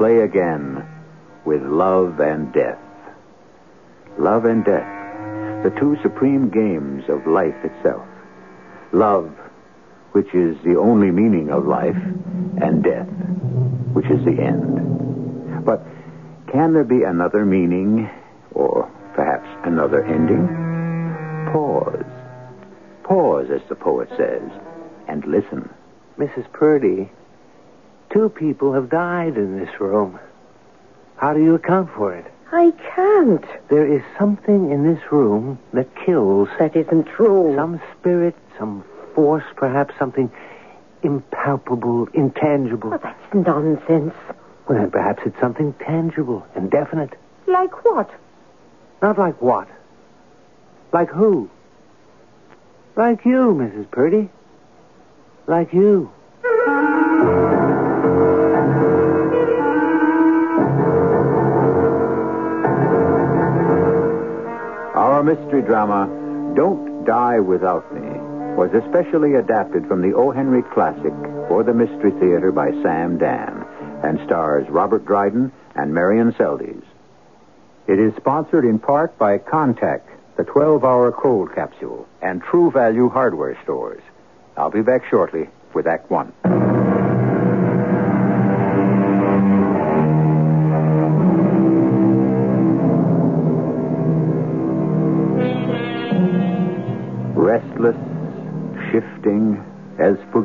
Play again with love and death. Love and death, the two supreme games of life itself. Love, which is the only meaning of life, and death, which is the end. But can there be another meaning, or perhaps another ending? Pause. Pause, as the poet says, and listen. Mrs. Purdy, two people have died in this room. How do you account for it? I can't. There is something in this room that kills. That isn't true. Some spirit, some force, perhaps something impalpable, intangible. Oh, that's nonsense. Well, then perhaps it's something tangible and definite. Like what? Not like what? Like who? Like you, Mrs. Purdy. Like you. Our mystery drama, Don't Die Without Me, was especially adapted from the O. Henry classic for the Mystery Theater by Sam Dann and stars Robert Dryden and Marion Seldes. It is sponsored in part by Contac, the 12 hour cold capsule, and True Value hardware stores. I'll be back shortly with Act One.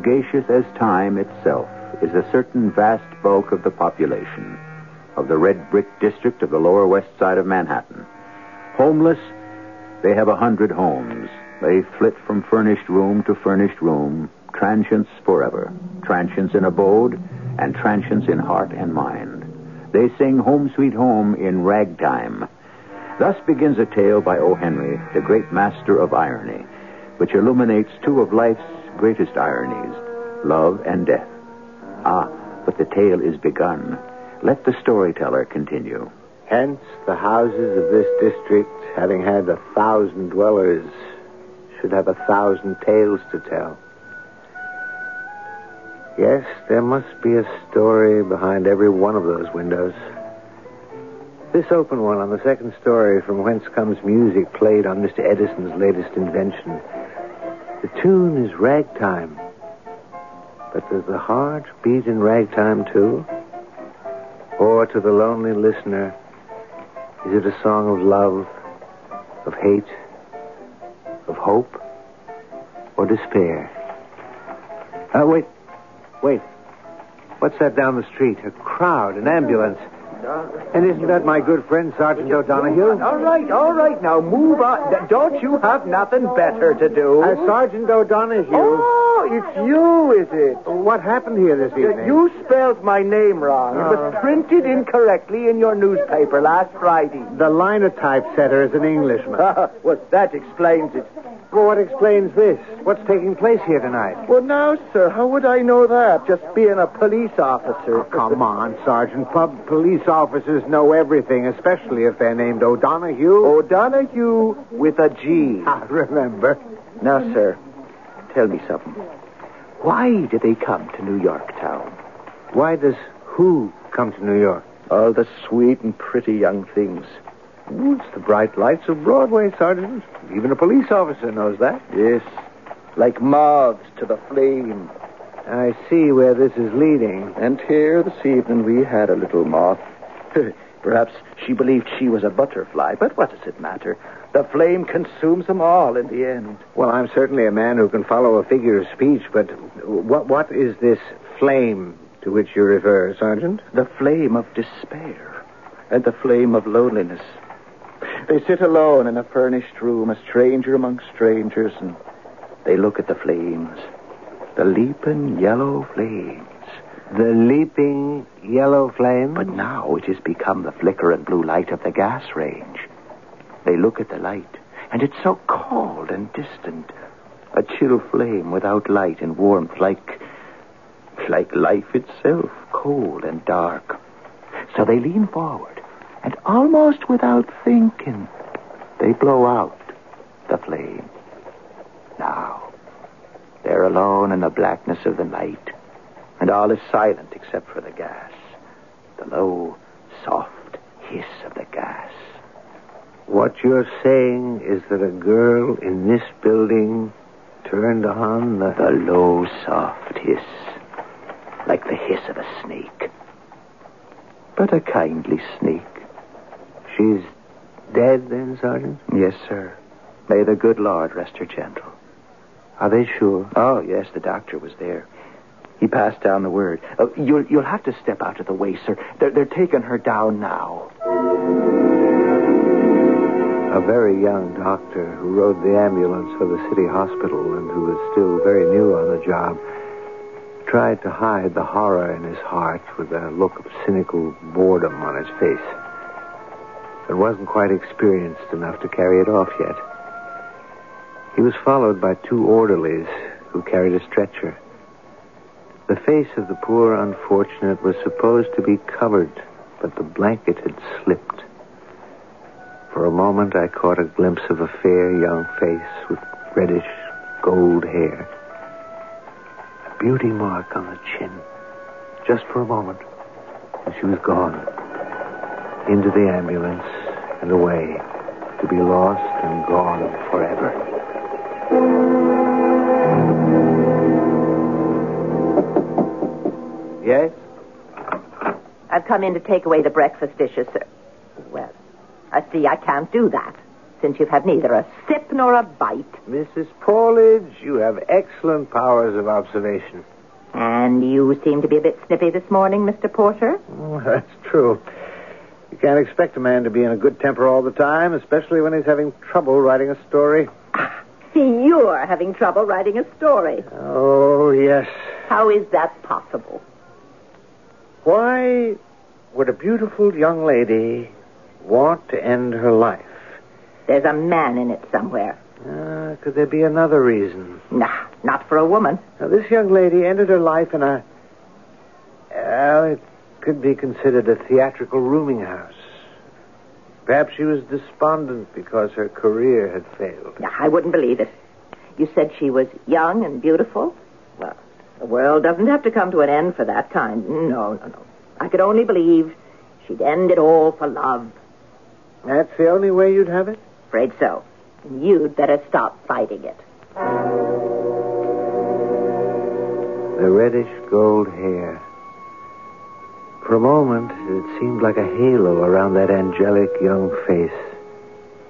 As time itself, is a certain vast bulk of the population of the red brick district of the lower west side of Manhattan. Homeless, they have a hundred homes. They flit from furnished room to furnished room, transients forever, transients in abode, and transients in heart and mind. They sing Home Sweet Home in ragtime. Thus begins a tale by O. Henry, the great master of irony, which illuminates two of life's greatest ironies, love and death. Ah, but the tale is begun. Let the storyteller continue. Hence, the houses of this district, having had a thousand dwellers, should have a thousand tales to tell. Yes, there must be a story behind every one of those windows. This open one on the second story, from whence comes music played on Mr. Edison's latest invention. The tune is ragtime. But does the heart beat in ragtime, too? Or to the lonely listener, is it a song of love, of hate, of hope, or despair? Uh, wait, wait. What's that down the street? A crowd, an ambulance. And isn't that my good friend, Sergeant O'Donoghue? All right, all right. Now move on. Don't you have nothing better to do? Uh, Sergeant O'Donoghue. oh, it's you, is it? What happened here this evening? You spelled my name wrong. It Uh. was printed incorrectly in your newspaper last Friday. The linotype setter is an Englishman. well, that explains it. Well, what explains this? What's taking place here tonight? Well, now, sir, how would I know that? Just being a police officer. Oh, come on, Sergeant. Pub police officers know everything, especially if they're named O'Donoghue. O'Donoghue with a G. I remember. Now, sir, tell me something. Why did they come to New York town? Why does who come to New York? All the sweet and pretty young things. Ooh, it's the bright lights of Broadway, Sergeant. Even a police officer knows that. Yes, like moths to the flame. I see where this is leading. And here this evening we had a little moth. Perhaps she believed she was a butterfly, but what does it matter? The flame consumes them all in the end. Well, I'm certainly a man who can follow a figure of speech, but what what is this flame to which you refer, Sergeant? The flame of despair and the flame of loneliness. They sit alone in a furnished room, a stranger among strangers, and they look at the flames. The leaping yellow flames. The leaping yellow flame? But now it has become the flicker and blue light of the gas range. They look at the light, and it's so cold and distant. A chill flame without light and warmth, like. like life itself, cold and dark. So they lean forward, and almost without thinking, they blow out the flame. Now, they're alone in the blackness of the night, and all is silent except for the gas. The low, soft hiss of the gas. What you're saying is that a girl in this building turned on the. The low, soft hiss, like the hiss of a snake. But a kindly snake. She's dead then, Sergeant? Yes, sir. May the good Lord rest her gentle. Are they sure? Oh, yes, the doctor was there. He passed down the word. Uh, you'll, you'll have to step out of the way, sir. They're, they're taking her down now. A very young doctor who rode the ambulance for the city hospital and who was still very new on the job tried to hide the horror in his heart with a look of cynical boredom on his face. But wasn't quite experienced enough to carry it off yet. He was followed by two orderlies who carried a stretcher. The face of the poor unfortunate was supposed to be covered, but the blanket had slipped. For a moment, I caught a glimpse of a fair young face with reddish gold hair. A beauty mark on the chin. Just for a moment. And she was gone. Into the ambulance and away. To be lost and gone forever. Yes? I've come in to take away the breakfast dishes, sir. Well, I see I can't do that, since you've had neither a sip nor a bite. Mrs. Paulidge, you have excellent powers of observation. And you seem to be a bit snippy this morning, Mr. Porter. Oh, that's true. You can't expect a man to be in a good temper all the time, especially when he's having trouble writing a story. See, you're having trouble writing a story. Oh, yes. How is that possible? Why would a beautiful young lady want to end her life? There's a man in it somewhere. Uh, could there be another reason? Nah, not for a woman. Now, this young lady ended her life in a. Well, it could be considered a theatrical rooming house. Perhaps she was despondent because her career had failed. Nah, I wouldn't believe it. You said she was young and beautiful? Well, the world doesn't have to come to an end for that kind. No, no, no. I could only believe she'd end it all for love. That's the only way you'd have it? Afraid so. And you'd better stop fighting it. The reddish gold hair. For a moment, it seemed like a halo around that angelic young face.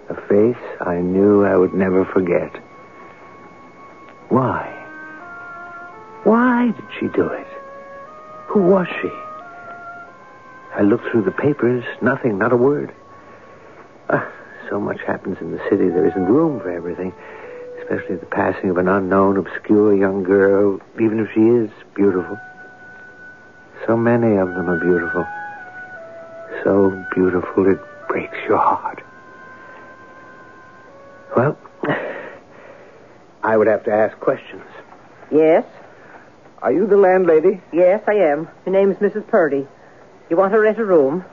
A face I knew I would never forget. Why? Why did she do it? Who was she? I looked through the papers. Nothing, not a word. Ah, so much happens in the city, there isn't room for everything. Especially the passing of an unknown, obscure young girl, even if she is beautiful. So many of them are beautiful. So beautiful it breaks your heart. Well, I would have to ask questions. Yes? Are you the landlady? Yes, I am. Her name's Mrs. Purdy. You want to rent a room?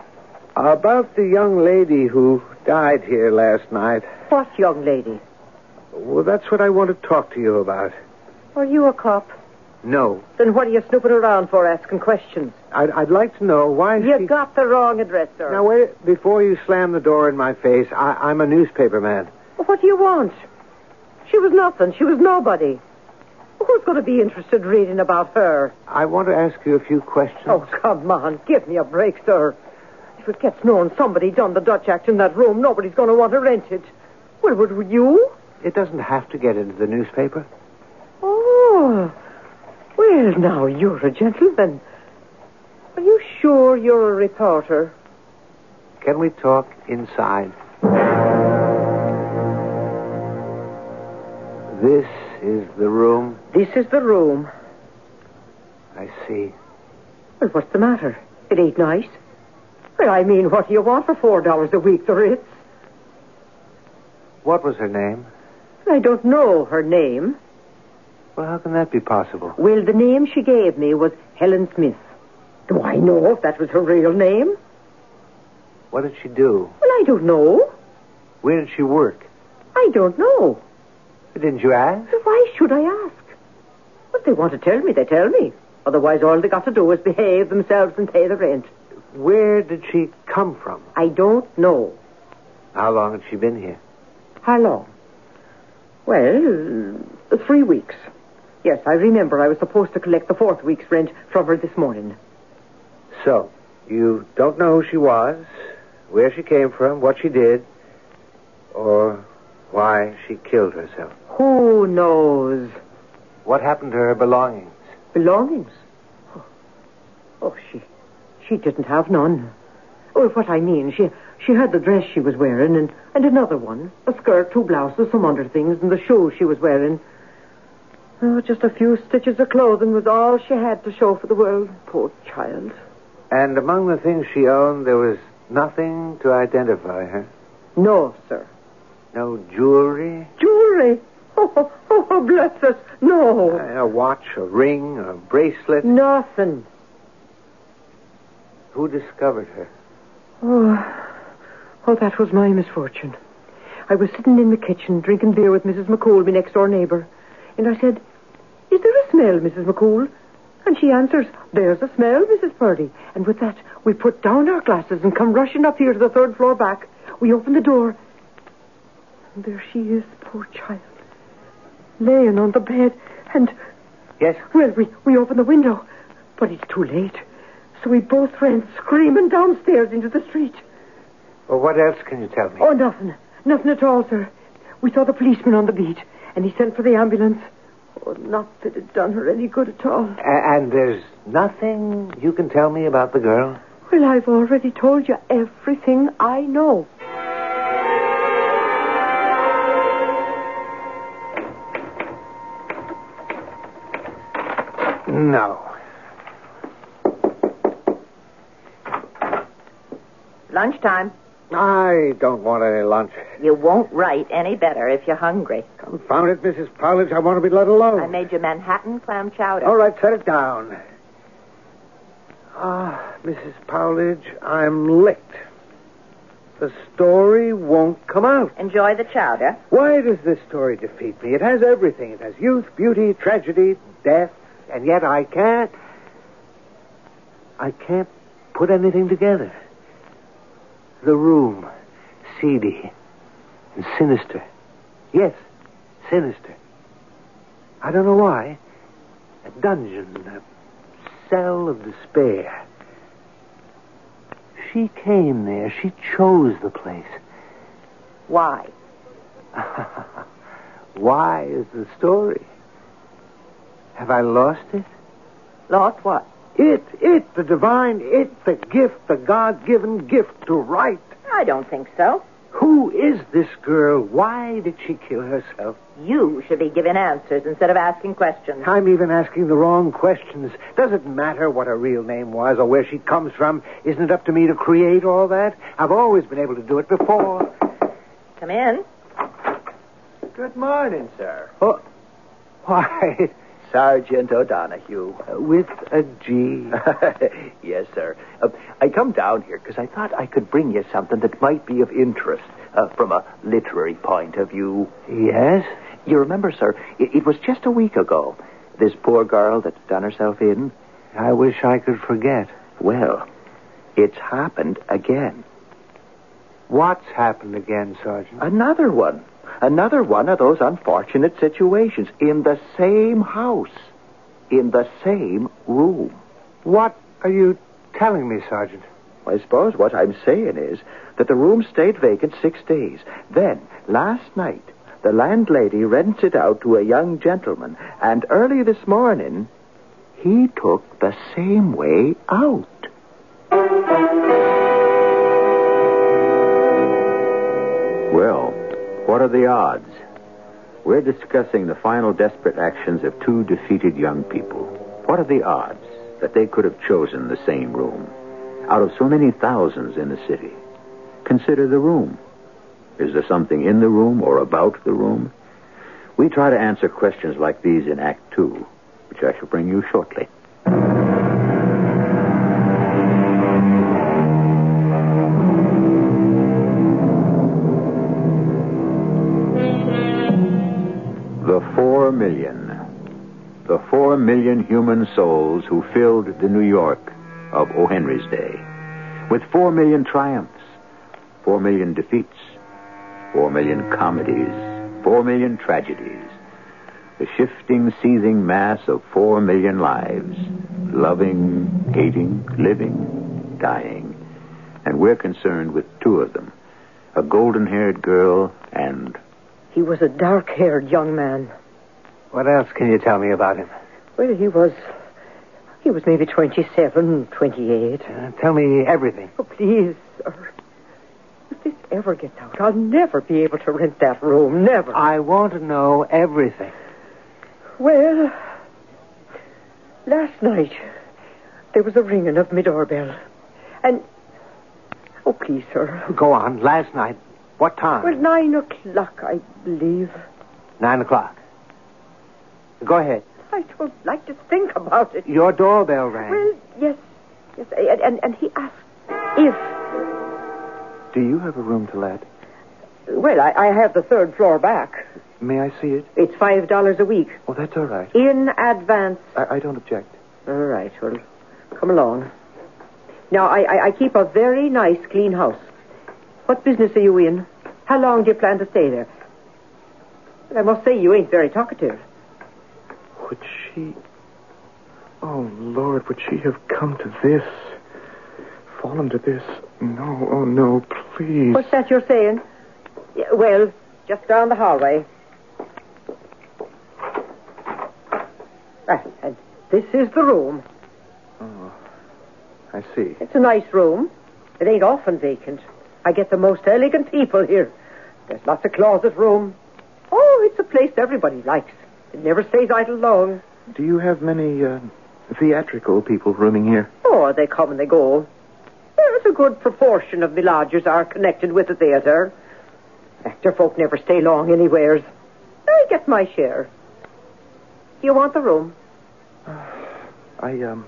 About the young lady who died here last night. What young lady? Well, that's what I want to talk to you about. Are you a cop? No. Then what are you snooping around for, asking questions? I'd, I'd like to know why You she... got the wrong address, sir. Now, wait, before you slam the door in my face, I, I'm a newspaper man. What do you want? She was nothing. She was nobody. Who's going to be interested reading about her? I want to ask you a few questions. Oh, come on. Give me a break, sir. If it gets known somebody done the Dutch act in that room, nobody's going to want to rent it. Well, would you? It doesn't have to get into the newspaper. Oh. Well, now, you're a gentleman. Are you sure you're a reporter? Can we talk inside? This is the room. This is the room. I see. Well, what's the matter? It ain't nice. Well, I mean, what do you want for four dollars a week, the Ritz? What was her name? I don't know her name. Well, how can that be possible? Well, the name she gave me was Helen Smith. Do I know if that was her real name? What did she do? Well, I don't know. Where did she work? I don't know. Didn't you ask? Why should I ask? If they want to tell me, they tell me. Otherwise, all they got to do is behave themselves and pay the rent. Where did she come from? I don't know. How long had she been here? How long? Well, three weeks. Yes, I remember I was supposed to collect the fourth week's rent from her this morning. So, you don't know who she was, where she came from, what she did, or why she killed herself. Who knows? What happened to her belongings? Belongings? Oh, oh she, she didn't have none. Oh, what I mean, she, she had the dress she was wearing and, and another one, a skirt, two blouses, some underthings, and the shoes she was wearing. Oh, just a few stitches of clothing was all she had to show for the world. Poor child. And among the things she owned, there was nothing to identify her. No, sir. No jewelry, Jewelry? Oh, oh, oh, oh, bless us. No. a watch, a ring, a bracelet. Nothing. Who discovered her? Oh, oh, that was my misfortune. I was sitting in the kitchen drinking beer with Mrs. McCool, my next door neighbor, and I said, Is there a smell, Mrs. McCool? And she answers, There's a smell, Mrs. Purdy. And with that, we put down our glasses and come rushing up here to the third floor back. We open the door, and there she is, poor child, laying on the bed, and Yes? well, we, we open the window, but it's too late. So we both ran screaming downstairs into the street. Well, what else can you tell me? Oh, nothing. Nothing at all, sir. We saw the policeman on the beat, and he sent for the ambulance. Oh, not that it done her any good at all. A- and there's nothing you can tell me about the girl? Well, I've already told you everything I know. No. Lunchtime. I don't want any lunch. You won't write any better if you're hungry. Confound it, Mrs. Powledge. I want to be let alone. I made you Manhattan clam chowder. All right, set it down. Ah, Mrs. Powledge, I'm licked. The story won't come out. Enjoy the chowder. Why does this story defeat me? It has everything. It has youth, beauty, tragedy, death, and yet I can't. I can't put anything together. The room, seedy and sinister. Yes, sinister. I don't know why. A dungeon, a cell of despair. She came there. She chose the place. Why? Why is the story? Have I lost it? Lost what? It, it, the divine, it, the gift, the God given gift to write. I don't think so. Who is this girl? Why did she kill herself? You should be giving answers instead of asking questions. I'm even asking the wrong questions. Does it matter what her real name was or where she comes from? Isn't it up to me to create all that? I've always been able to do it before. Come in. Good morning, sir. Oh, why, Sergeant O'Donoghue. with a G. yes, sir. Uh, I come down here because I thought I could bring you something that might be of interest uh, from a literary point of view. Yes? You remember, sir, it, it was just a week ago. This poor girl that's done herself in. I wish I could forget. Well, it's happened again. What's happened again, Sergeant? Another one. Another one of those unfortunate situations in the same house, in the same room. What are you telling me, Sergeant? I suppose what I'm saying is that the room stayed vacant six days. Then, last night, the landlady rents it out to a young gentleman, and early this morning, he took the same way out. Well, what are the odds? We're discussing the final desperate actions of two defeated young people. What are the odds that they could have chosen the same room out of so many thousands in the city? Consider the room. Is there something in the room or about the room? We try to answer questions like these in Act Two, which I shall bring you shortly. The four million human souls who filled the New York of O. Henry's day. With four million triumphs, four million defeats, four million comedies, four million tragedies. The shifting, seething mass of four million lives. Loving, hating, living, dying. And we're concerned with two of them a golden haired girl and He was a dark haired young man. What else can you tell me about him? Well, he was. He was maybe 27, 28. Uh, tell me everything. Oh, please, sir. If this ever gets out, I'll never be able to rent that room. Never. I want to know everything. Well, last night there was a ringing of my doorbell. And. Oh, please, sir. Go on. Last night. What time? Well, nine o'clock, I believe. Nine o'clock. Go ahead. I don't like to think about it. Your doorbell rang. Well, yes. Yes, and, and, and he asked if. Do you have a room to let? Well, I, I have the third floor back. May I see it? It's five dollars a week. Oh, that's all right. In advance. I, I don't object. All right, well, come along. Now, I, I, I keep a very nice, clean house. What business are you in? How long do you plan to stay there? I must say, you ain't very talkative. Would she. Oh, Lord, would she have come to this? Fallen to this? No, oh, no, please. What's that you're saying? Yeah, well, just down the hallway. Ah, and this is the room. Oh, I see. It's a nice room. It ain't often vacant. I get the most elegant people here. There's lots of closet room. Oh, it's a place everybody likes. It never stays idle long. Do you have many uh, theatrical people rooming here? Oh, they come and they go. There's a good proportion of the lodgers are connected with the theatre. Actor folk never stay long anywheres. I get my share. Do you want the room? I, um,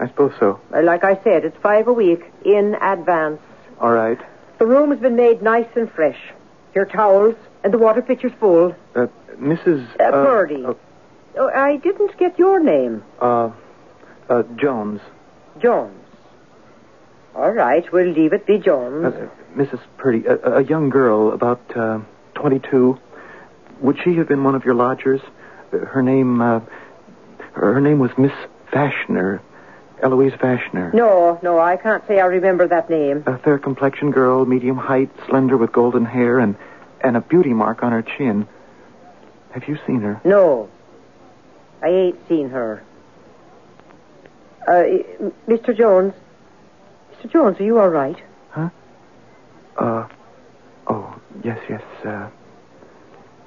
I suppose so. Like I said, it's five a week in advance. All right. The room has been made nice and fresh. Your towels and the water pitcher's full. Uh, Mrs. Uh, Purdy. Uh, Oh, I didn't get your name. uh, uh, Jones. Jones. All right, we'll leave it be Jones. Uh, Mrs. Purdy, a, a young girl, about uh, 22. Would she have been one of your lodgers? Her name, uh, her her name was Miss Vashner, Eloise Vashner. no, no, I can't say I remember that name. A fair complexion girl, medium height, slender with golden hair, and and a beauty mark on her chin. Have you seen her? No. I ain't seen her. Uh, Mr. Jones. Mr. Jones, are you all right? Huh? Uh, oh, yes, yes. Uh,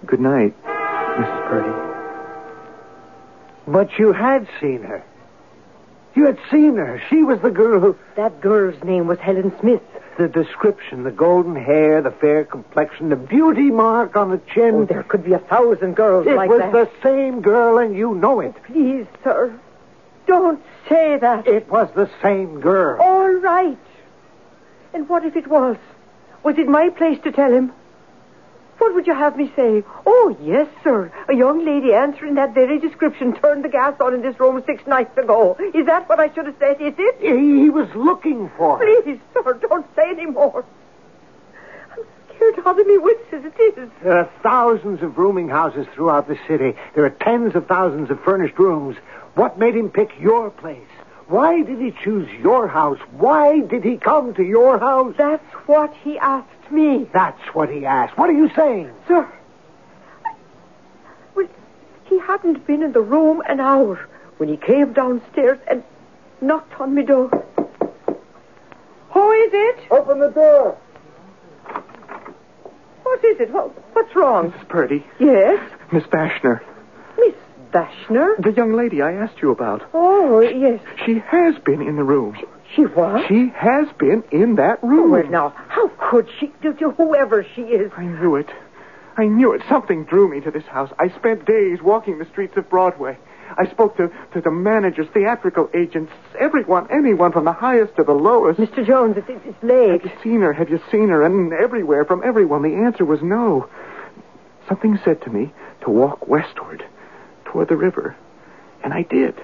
good night, Mrs. Purdy. But you had seen her. You had seen her. She was the girl who. That girl's name was Helen Smith. The description, the golden hair, the fair complexion, the beauty mark on the chin. Oh, there could be a thousand girls it like that. It was the same girl, and you know it. Please, sir, don't say that. It was the same girl. All right. And what if it was? Was it my place to tell him? What would you have me say? Oh, yes, sir. A young lady answering that very description turned the gas on in this room six nights ago. Is that what I should have said? Is it? He, was looking for her. Please, sir, don't say any more. I'm scared out of me wits as it is. There are thousands of rooming houses throughout the city. There are tens of thousands of furnished rooms. What made him pick your place? Why did he choose your house? Why did he come to your house? That's what he asked me. That's what he asked. What are you saying? Sir, I- well, he hadn't been in the room an hour when he came downstairs and knocked on my door. Who is it? Open the door. What what is it? What, what's wrong? Mrs. Purdy. Yes, Miss Vashner. Miss Vashner. The young lady I asked you about. Oh, yes. She has been in the room. She was. She has been in that Oh, room. well, now, how could she? do- do- Whoever she is. I knew it. I knew it. Something drew me to this house. I spent days walking the streets of Broadway. I spoke to, to the managers, theatrical agents, everyone, anyone from the highest to the lowest. Mr. Jones, it's, it's, it's late. Have you seen her? Have you seen her? And everywhere, from everyone, the answer was no. Something said to me to walk westward, toward the river. And I did.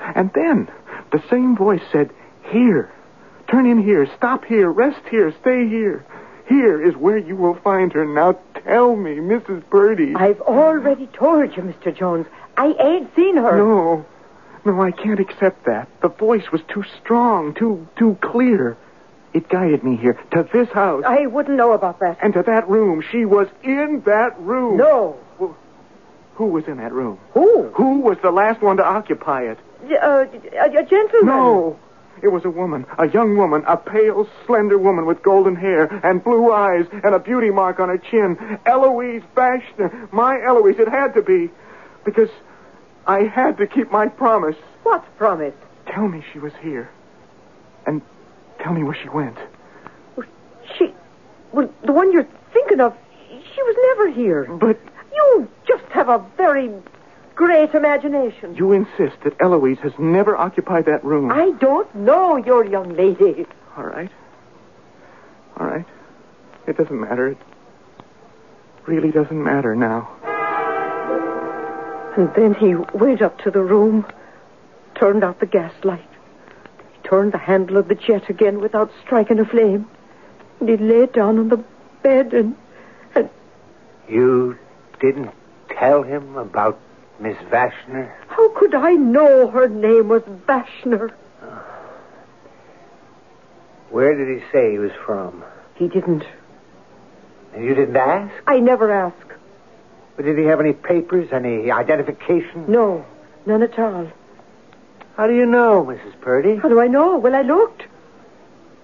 And then the same voice said, Here. Turn in here. Stop here. Rest here. Stay here. Here is where you will find her. Now tell me, Mrs. Purdy. I've already told you, Mr. Jones. I ain't seen her. No. No, I can't accept that. The voice was too strong, too too clear. It guided me here to this house I wouldn't know about that. and to that room. She was in that room. No. Who was in that room? Who? Who was the last one to occupy it? Uh, a, a gentleman. No. It was a woman, a young woman, a pale, slender woman with golden hair and blue eyes and a beauty mark on her chin. Eloise Vashner. My Eloise. It had to be. Because I had to keep my promise. What promise? Tell me she was here. And tell me where she went. She. Well, the one you're thinking of, she was never here. But You just have a very great imagination. you insist that Eloise has never occupied that room. I don't know your young lady. All right. All right. It doesn't matter. It really doesn't matter now. And then he went up to the room, turned out the gas light. He turned the handle of the jet again without striking a flame. And he lay down on the bed and, and You didn't tell him about Miss Vashner? how could I know her name was Vashner? Oh. Where did he say he was from? He didn't. And you didn't ask? I never ask. But did he have any papers, any identification? No, none at all. How do you know, Mrs. Purdy? How do I know? Well, I looked.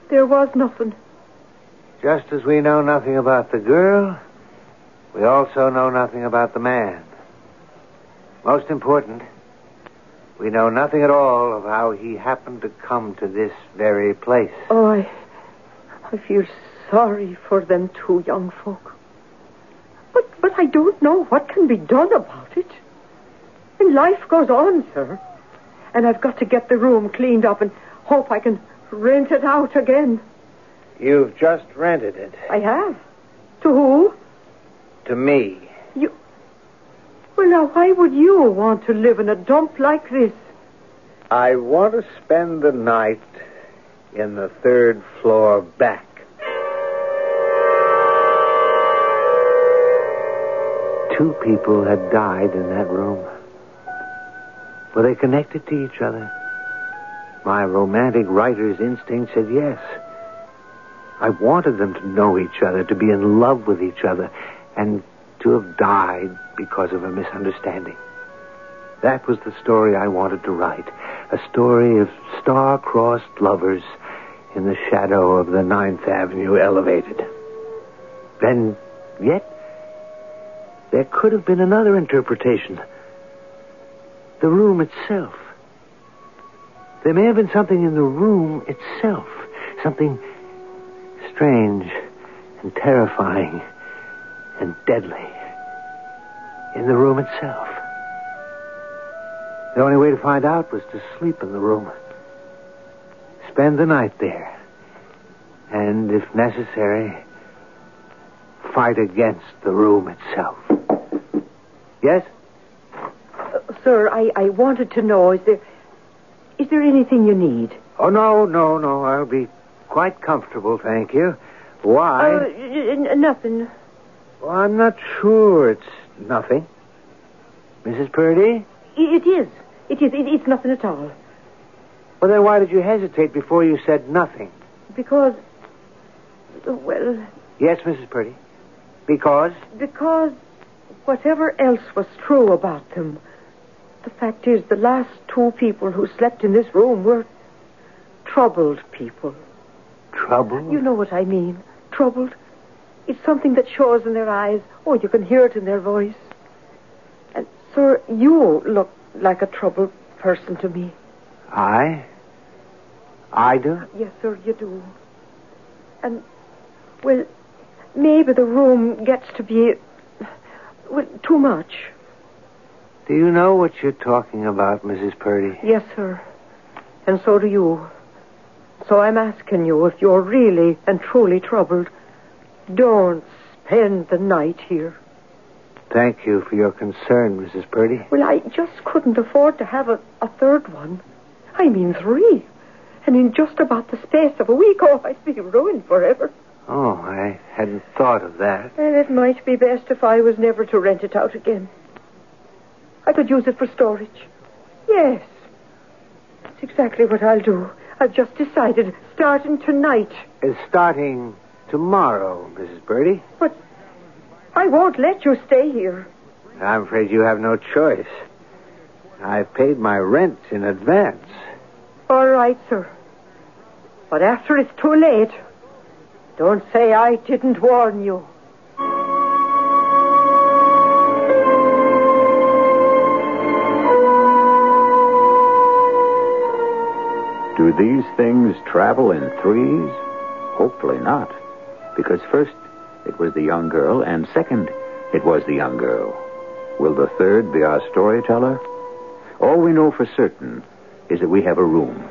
There was nothing. Just as we know nothing about the girl, we also know nothing about the man. Most important, we know nothing at all of how he happened to come to this very place. Oh, I, I feel sorry for them two young folk. But, but I don't know what can be done about it. And life goes on, sir. And I've got to get the room cleaned up and hope I can rent it out again. You've just rented it I have. To who? to me. You. Well, now, why would you want to live in a dump like this? I want to spend the night in the third floor back. Two people had died in that room. Were they connected to each other? My romantic writer's instinct said yes. I wanted them to know each other, to be in love with each other, and to have died because of a misunderstanding. That was the story I wanted to write. A story of star-crossed lovers in the shadow of the Ninth Avenue elevated. Then, yet, there could have been another interpretation. The room itself. There may have been something in the room itself. Something strange and terrifying and deadly in the room itself. The only way to find out was to sleep in the room. Spend the night there. And, if necessary, fight against the room itself. Yes? Uh, sir, I, I wanted to know is there. Is there anything you need? Oh, no, no, no. I'll be quite comfortable, thank you. Why? Uh, n- nothing. Well, I'm not sure it's nothing. Mrs. Purdy? It is. It is. It's nothing at all. Well, then why did you hesitate before you said nothing? Because. Well, Yes, Mrs. Purdy. Because? because whatever else was true about them, the fact is the last two people who slept in this room were troubled people. Troubled? You know what I mean. Troubled. It's something that shows in their eyes. Oh, you can hear it in their voice. And, sir, you look like a troubled person to me. I? I do? Yes, sir, you do. And, well, maybe the room gets to be, well, too much. Do you know what you're talking about, Mrs. Purdy? Yes, sir. And so do you. So I'm asking you if you're really and truly troubled, don't spend the night here. Thank you for your concern, Mrs. Purdy. Well, I just couldn't afford to have a, a third one. I mean three. And in just about the space of a week, oh, I'd be ruined forever. Oh, I hadn't thought of that. And it might be best if I was never to rent it out again. I could use it for storage. Yes. That's exactly what I'll do. I've just decided, starting tonight. It's starting tomorrow, Mrs. Purdy. But I won't let you stay here. I'm afraid you have no choice. I've paid my rent in advance. All right, sir. But after it's too late, don't say I didn't warn you. Do these things travel in threes? Hopefully not. Because first, it was the young girl, and second, it was the young girl. Will the third be our storyteller? All we know for certain is that we have a room,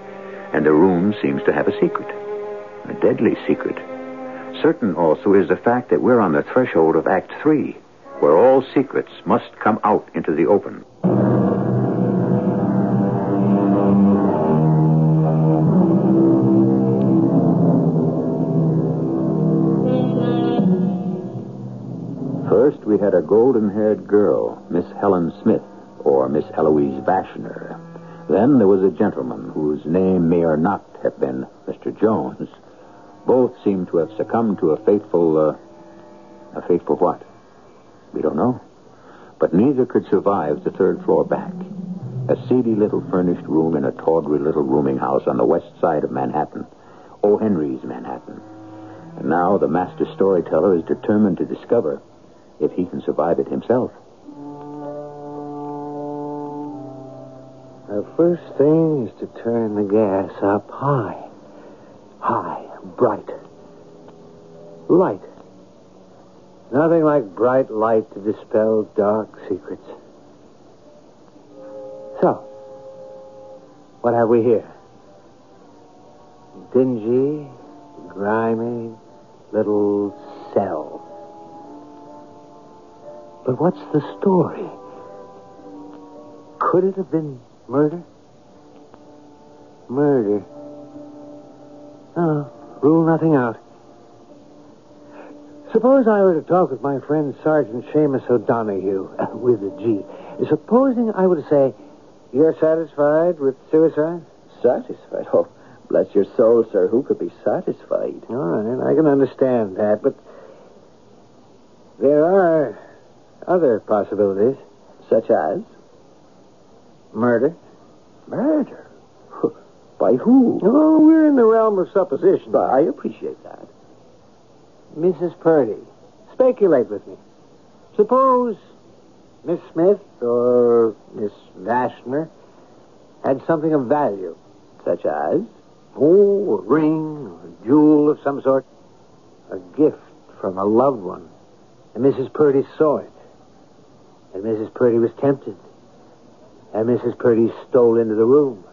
and the room seems to have a secret. A deadly secret. Certain also is the fact that we're on the threshold of Act Three, where all secrets must come out into the open. Had a golden haired girl, Miss Helen Smith, or Miss Eloise Vashner. Then there was a gentleman whose name may or not have been Mr. Jones. Both seem to have succumbed to a fateful. Uh, a fateful what? We don't know. But neither could survive the third floor back. A seedy little furnished room in a tawdry little rooming house on the west side of Manhattan. O. Henry's Manhattan. And now the master storyteller is determined to discover if he can survive it himself. The first thing is to turn the gas up high. High, bright. Light. Nothing like bright light to dispel dark secrets. So, what have we here? Dingy, grimy little cell. But what's the story? Could it have been murder? Murder. Oh, rule nothing out. Suppose I were to talk with my friend Sergeant Seamus O'Donoghue, with a G. Supposing I were to say, You're satisfied with suicide? Satisfied? Oh, bless your soul, sir. Who could be satisfied? All right, I can understand that, but there are other possibilities. Such as? Murder. Murder? By who? Oh, we're in the realm of supposition. But I appreciate that. Mrs. Purdy, speculate with me. Suppose Miss Smith or Miss Vashner had something of value. Such as? Oh, a ring or a jewel of some sort. A gift from a loved one. And Mrs. Purdy saw it. And Mrs. Purdy was tempted. And Mrs. Purdy stole into the room.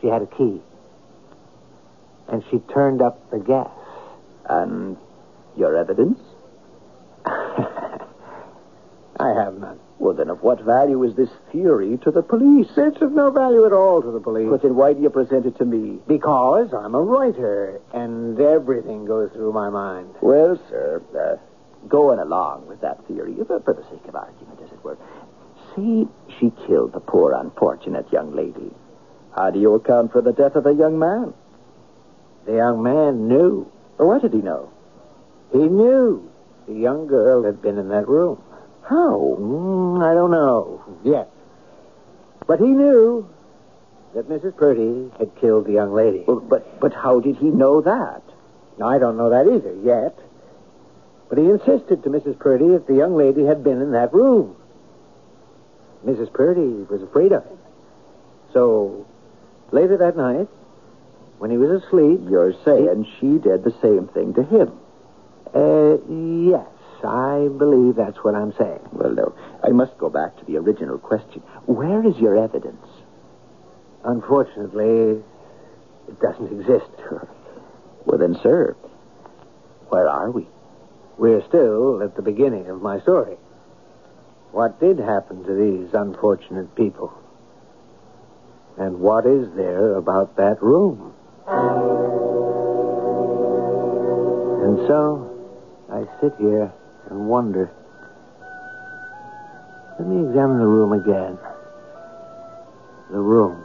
She had a key. And she turned up the gas. And your evidence? I have none. Well, then, of what value is this theory to the police? It's of no value at all to the police. But then why do you present it to me? Because I'm a writer, and everything goes through my mind. Well, sir, uh, going along with that theory, for, for the sake of argument, as it were, see, she killed the poor, unfortunate young lady. How do you account for the death of the young man? The young man knew. Or what did he know? He knew the young girl had been in that room. How? Mm, I don't know yet. But he knew that Mrs. Purdy had killed the young lady. Well, but but how did he know that? I don't know that either yet. But he insisted to Mrs. Purdy that the young lady had been in that room. Mrs. Purdy was afraid of him. So, later that night, when he was asleep. You're saying she did the same thing to him. Uh, yes, I believe that's what I'm saying. Well, no. I must go back to the original question. Where is your evidence? Unfortunately, it doesn't exist. Well, then, sir, where are we? We're still at the beginning of my story. What did happen to these unfortunate people? And what is there about that room? And so, I sit here and wonder. Let me examine the room again. The room.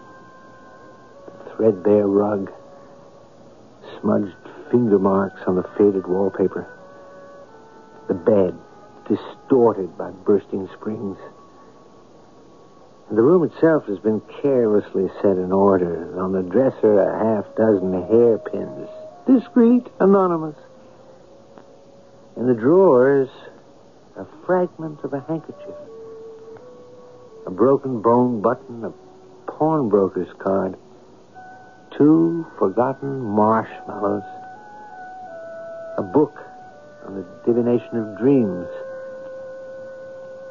The threadbare rug. Smudged finger marks on the faded wallpaper. The bed, distorted by bursting springs. The room itself has been carelessly set in order. On the dresser, a half dozen hairpins. Discreet, anonymous. In the drawers, a fragment of a handkerchief. A broken bone button, a pawnbroker's card. Two forgotten marshmallows. A book on the divination of dreams.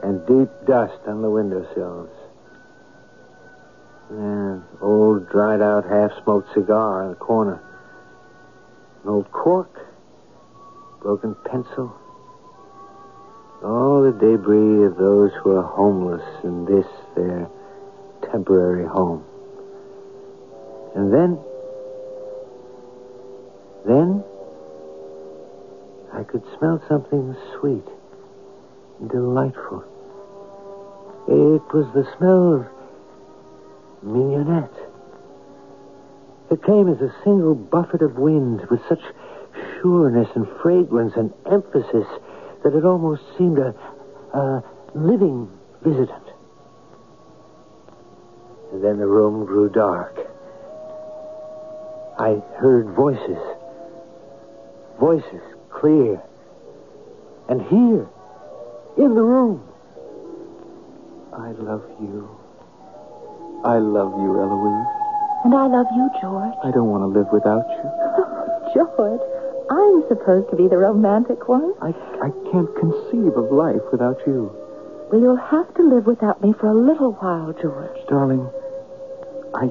And deep dust on the windowsills. An old dried out half smoked cigar in the corner. An old cork. Broken pencil. All the debris of those who are homeless in this, their temporary home. And then. Then. I could smell something sweet delightful. It was the smell of mignonette. It came as a single buffet of wind with such sureness and fragrance and emphasis that it almost seemed a, a living visitant. And then the room grew dark. I heard voices. Voices, clear. And here, in the room. I love you. I love you, Eloise. And I love you, George. I don't want to live without you. Oh, George, I'm supposed to be the romantic one. I, I can't conceive of life without you. Well, you'll have to live without me for a little while, George. Darling, I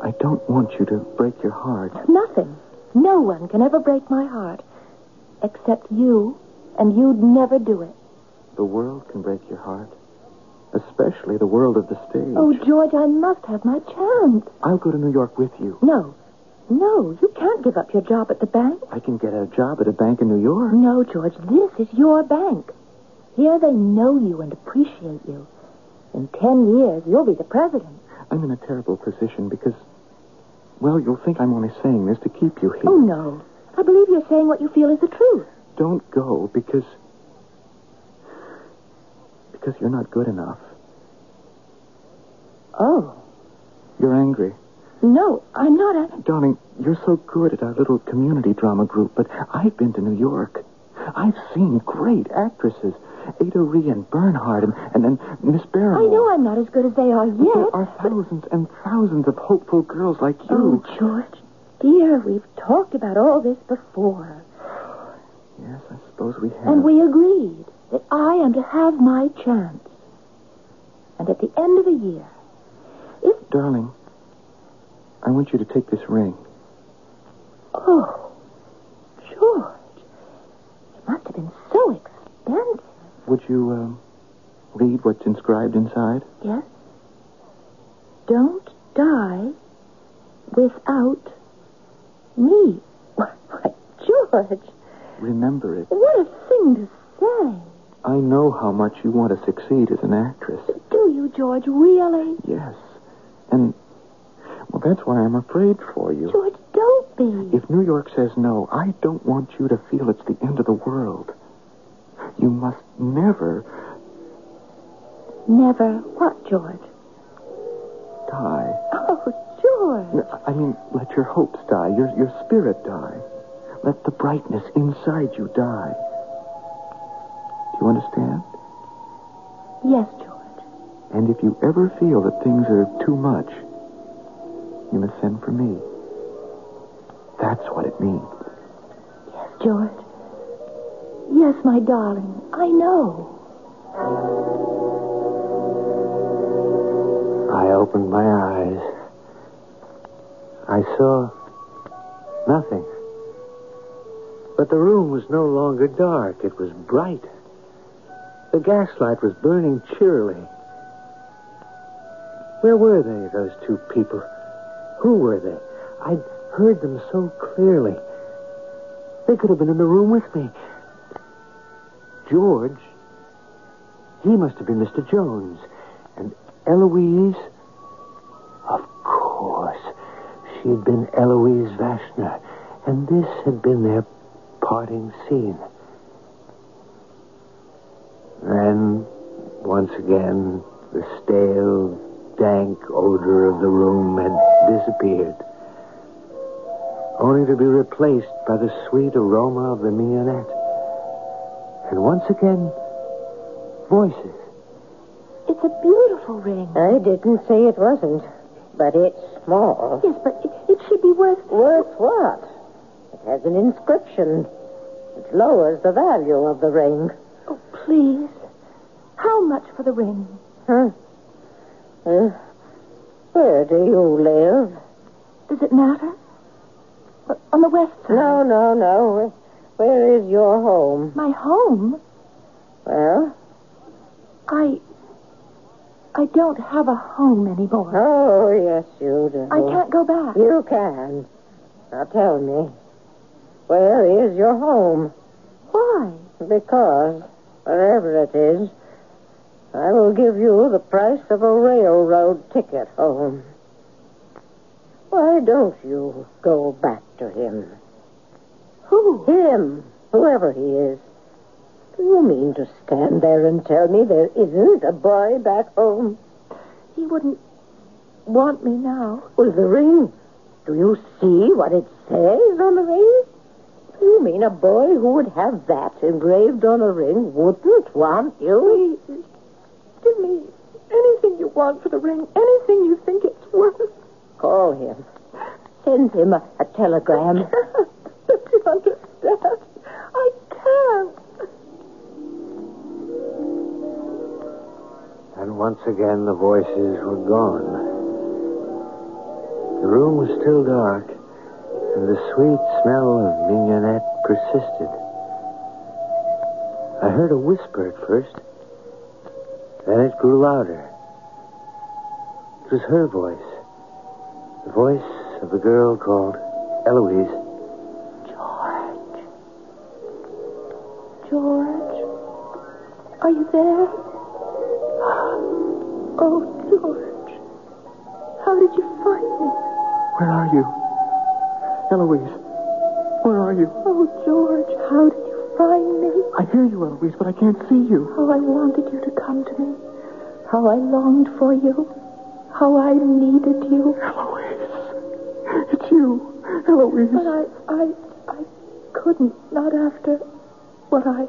I don't want you to break your heart. Nothing. No one can ever break my heart. Except you, and you'd never do it. The world can break your heart. Especially the world of the stage. Oh, George, I must have my chance. I'll go to New York with you. No. No, you can't give up your job at the bank. I can get a job at a bank in New York. No, George, this is your bank. Here they know you and appreciate you. In ten years, you'll be the president. I'm in a terrible position because, well, you'll think I'm only saying this to keep you here. Oh, no. I believe you're saying what you feel is the truth. Don't go because. because you're not good enough. Oh. You're angry. No, I'm not a... Darling, you're so good at our little community drama group, but I've been to New York. I've seen great actresses. Ada Rehan Bernhardt and, and, and Miss Barrymore. I know I'm not as good as they are yet. There are thousands and thousands of hopeful girls like you. Oh, George, dear, we've talked about all this before. Yes, I suppose we have. And we agreed that I am to have my chance. And at the end of the year, if... Darling, I want you to take this ring. Oh, George, it must have been so expensive. Would you, um, read what's inscribed inside? Yes? Don't die without me. Why, George, Remember it. what a thing to say. I know how much you want to succeed as an actress. Do you, George, really? Yes. And, well, that's why I'm afraid for you. George, don't be. If New York says no, I don't want you to feel it's the end of the world. You must never Never what, George? die. Oh, George. I mean, let your hopes die, your, your spirit die. Let the brightness inside you die. Do you understand? Yes, George. And if you ever feel that things are too much, you must send for me. That's what it means. Yes, George. Yes, my darling. I know. I opened my eyes. I saw nothing. But the room was no longer dark. It was bright. The gaslight was burning cheerily. Where were they, those two people? Who were they? I'd heard them so clearly. They could have been in the room with me. George, he must have been Mr. Jones. And Eloise, of course, she had been Eloise Vashner. And this had been their parting scene. Then, once again, the stale, dank odor of the room had disappeared, only to be replaced by the sweet aroma of the mignonette. And once again, voices. It's a beautiful ring. I didn't say it wasn't, but it's small. Yes, but it, it should be worth. Worth what? It has an inscription. It lowers the value of the ring. Oh, please. How much for the ring? Huh? Uh, where do you live? Does it matter? Uh, On the west side. No, no, no. Where, where is your home? My home? Well, I. I don't have a home anymore. oh, yes, you do. I can't go back. You can. Now tell me, where is your home? Why? Because, wherever it is, I will give you the price of a railroad ticket home. Why don't you go back to him? Who? Him, whoever he is. You mean to stand there and tell me there isn't a boy back home? He wouldn't want me now. Well, the ring. Do you see what it says on the ring? You mean a boy who would have that engraved on a ring wouldn't want you? Please. Give me anything you want for the ring. Anything you think it's worth. Call him. Send him a, a telegram. Don't you understand? And once again, the voices were gone. The room was still dark, and the sweet smell of mignonette persisted. I heard a whisper at first. Then it grew louder. It was her voice. The voice of the girl called Eloise. George. George. Are you there? Are you? Eloise, where are you? Oh, George, how did you find me? I hear you, Eloise, but I can't see you. How I wanted you to come to me. How I longed for you. How I needed you. Eloise, it's you. Eloise. But I, I, I couldn't. Not after what I,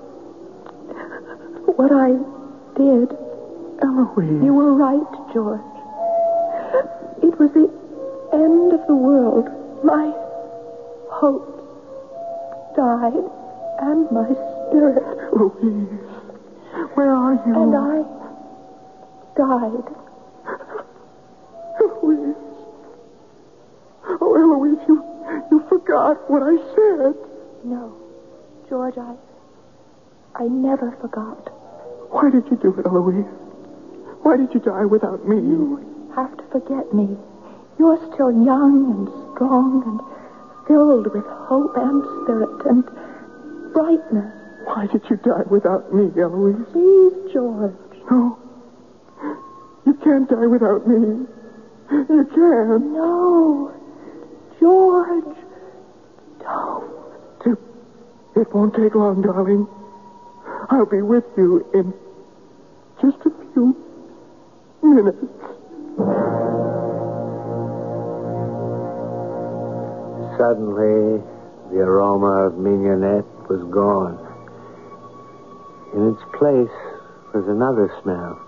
what I did. Eloise. You were right, George. It was the end of the world. My hope died, and my spirit, Eloise, where are you? and I died. Eloise. Oh, Eloise, oh, you, you forgot what I said. No, George, I, I never forgot. Why did you do it, Eloise? Why did you die without me? You have to forget me. You're still young and strong and filled with hope and spirit and brightness. Why did you die without me, Eloise? Please, George. No. You can't die without me. You can't. No. George. Don't. It, it won't take long, darling. I'll be with you in just a few minutes. Suddenly, the aroma of mignonette was gone. In its place was another smell.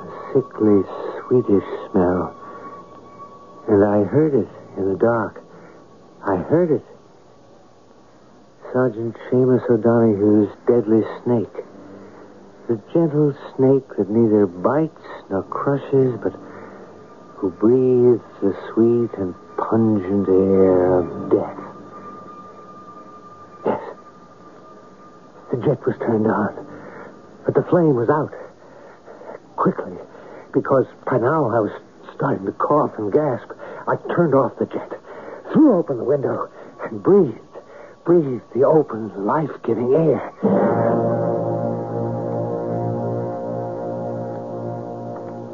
A sickly, sweetish smell. And I heard it in the dark. I heard it. Sergeant Seamus O'Donoghue's deadly snake. The gentle snake that neither bites nor crushes, but who breathes the sweet and pungent air of death. Yes. The jet was turned on, but the flame was out. Quickly, because by now I was starting to cough and gasp, I turned off the jet, threw open the window, and breathed, breathed the open, life-giving air.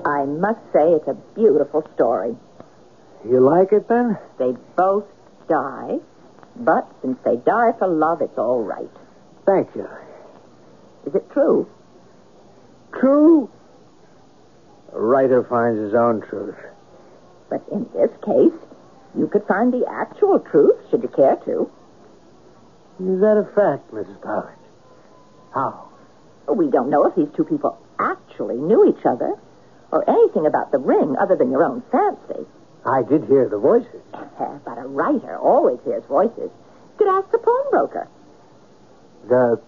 I must say it's a beautiful story. You like it then? They both die, but since they die for love, it's all right. Thank you. Is it true? True? A writer finds his own truth. But in this case, you could find the actual truth, should you care to. Is that a fact, Mrs. Powers? How? We don't know if these two people actually knew each other, or anything about the ring other than your own fancy. I did hear the voices. but a writer always hears voices. You could ask the pawnbroker. The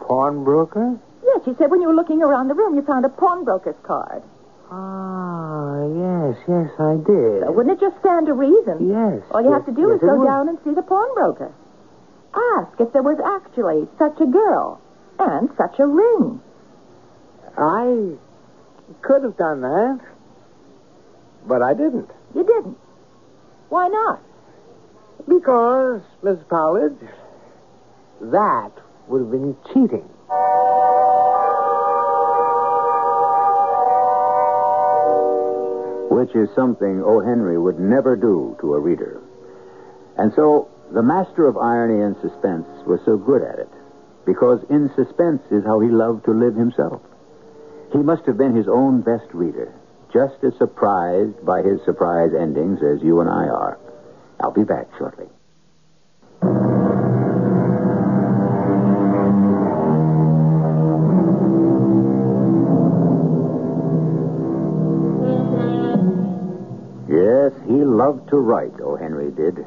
pawnbroker? Yes, you said when you were looking around the room, you found a pawnbroker's card. Ah, yes, yes, I did. So wouldn't it just stand to reason? Yes. All you yes, have to do yes, is go would. down and see the pawnbroker. Ask if there was actually such a girl and such a ring. I could have done that, but I didn't. You didn't. Why not? Because, Miss Powledge, that would have been cheating. which is something O. Henry would never do to a reader. And so the master of irony and suspense was so good at it, because in suspense is how he loved to live himself. He must have been his own best reader, just as surprised by his surprise endings as you and I are. I'll be back shortly. Yes, he loved to write, O. Henry did.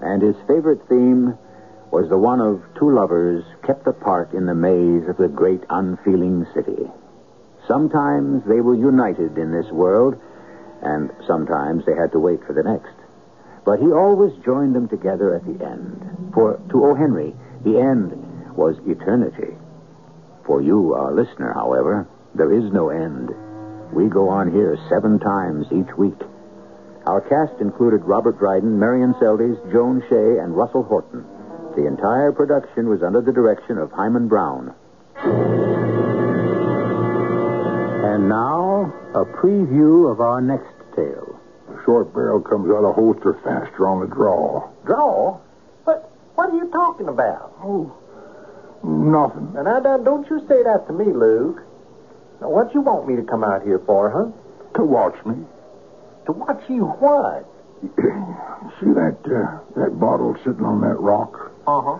And his favorite theme was the one of two lovers kept apart in the maze of the great unfeeling city. Sometimes they were united in this world, and sometimes they had to wait for the next. But he always joined them together at the end. For to O. Henry, the end was eternity. For you, our listener, however, there is no end. We go on here seven times each week. Our cast included Robert Dryden, Marian Seldes, Joan Shea, and Russell Horton. The entire production was under the direction of Himan Brown. And now, a preview of our next tale. The short barrel comes out of holster faster on the draw. Draw? What, what are you talking about? Oh, nothing. Now, now, now, don't you say that to me, Luke. Now, what you want me to come out here for, huh? To watch me. To watch you what? See that uh, that bottle sitting on that rock? Uh-huh.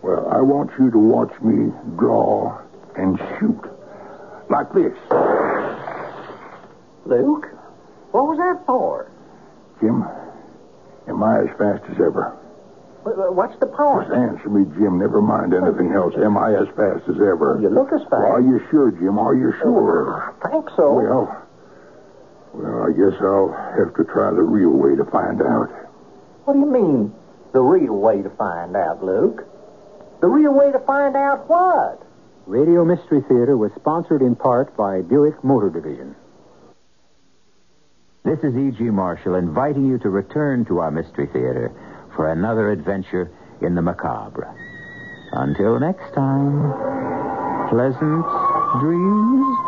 Well, I want you to watch me draw and shoot. Like this. Luke, what was that for? Jim, am I as fast as ever? Wh- wh- What's the point? Just answer me, Jim. Never mind anything else. Am I as fast as ever? You look as fast. Are you sure, Jim? Are you sure? Uh, I think so. Well, well, I guess I'll have to try the real way to find out. What do you mean, the real way to find out, Luke? The real way to find out what? Radio Mystery Theater was sponsored in part by Buick Motor Division. This is E.G. Marshall inviting you to return to our Mystery Theater for another adventure in the macabre. Until next time, pleasant dreams.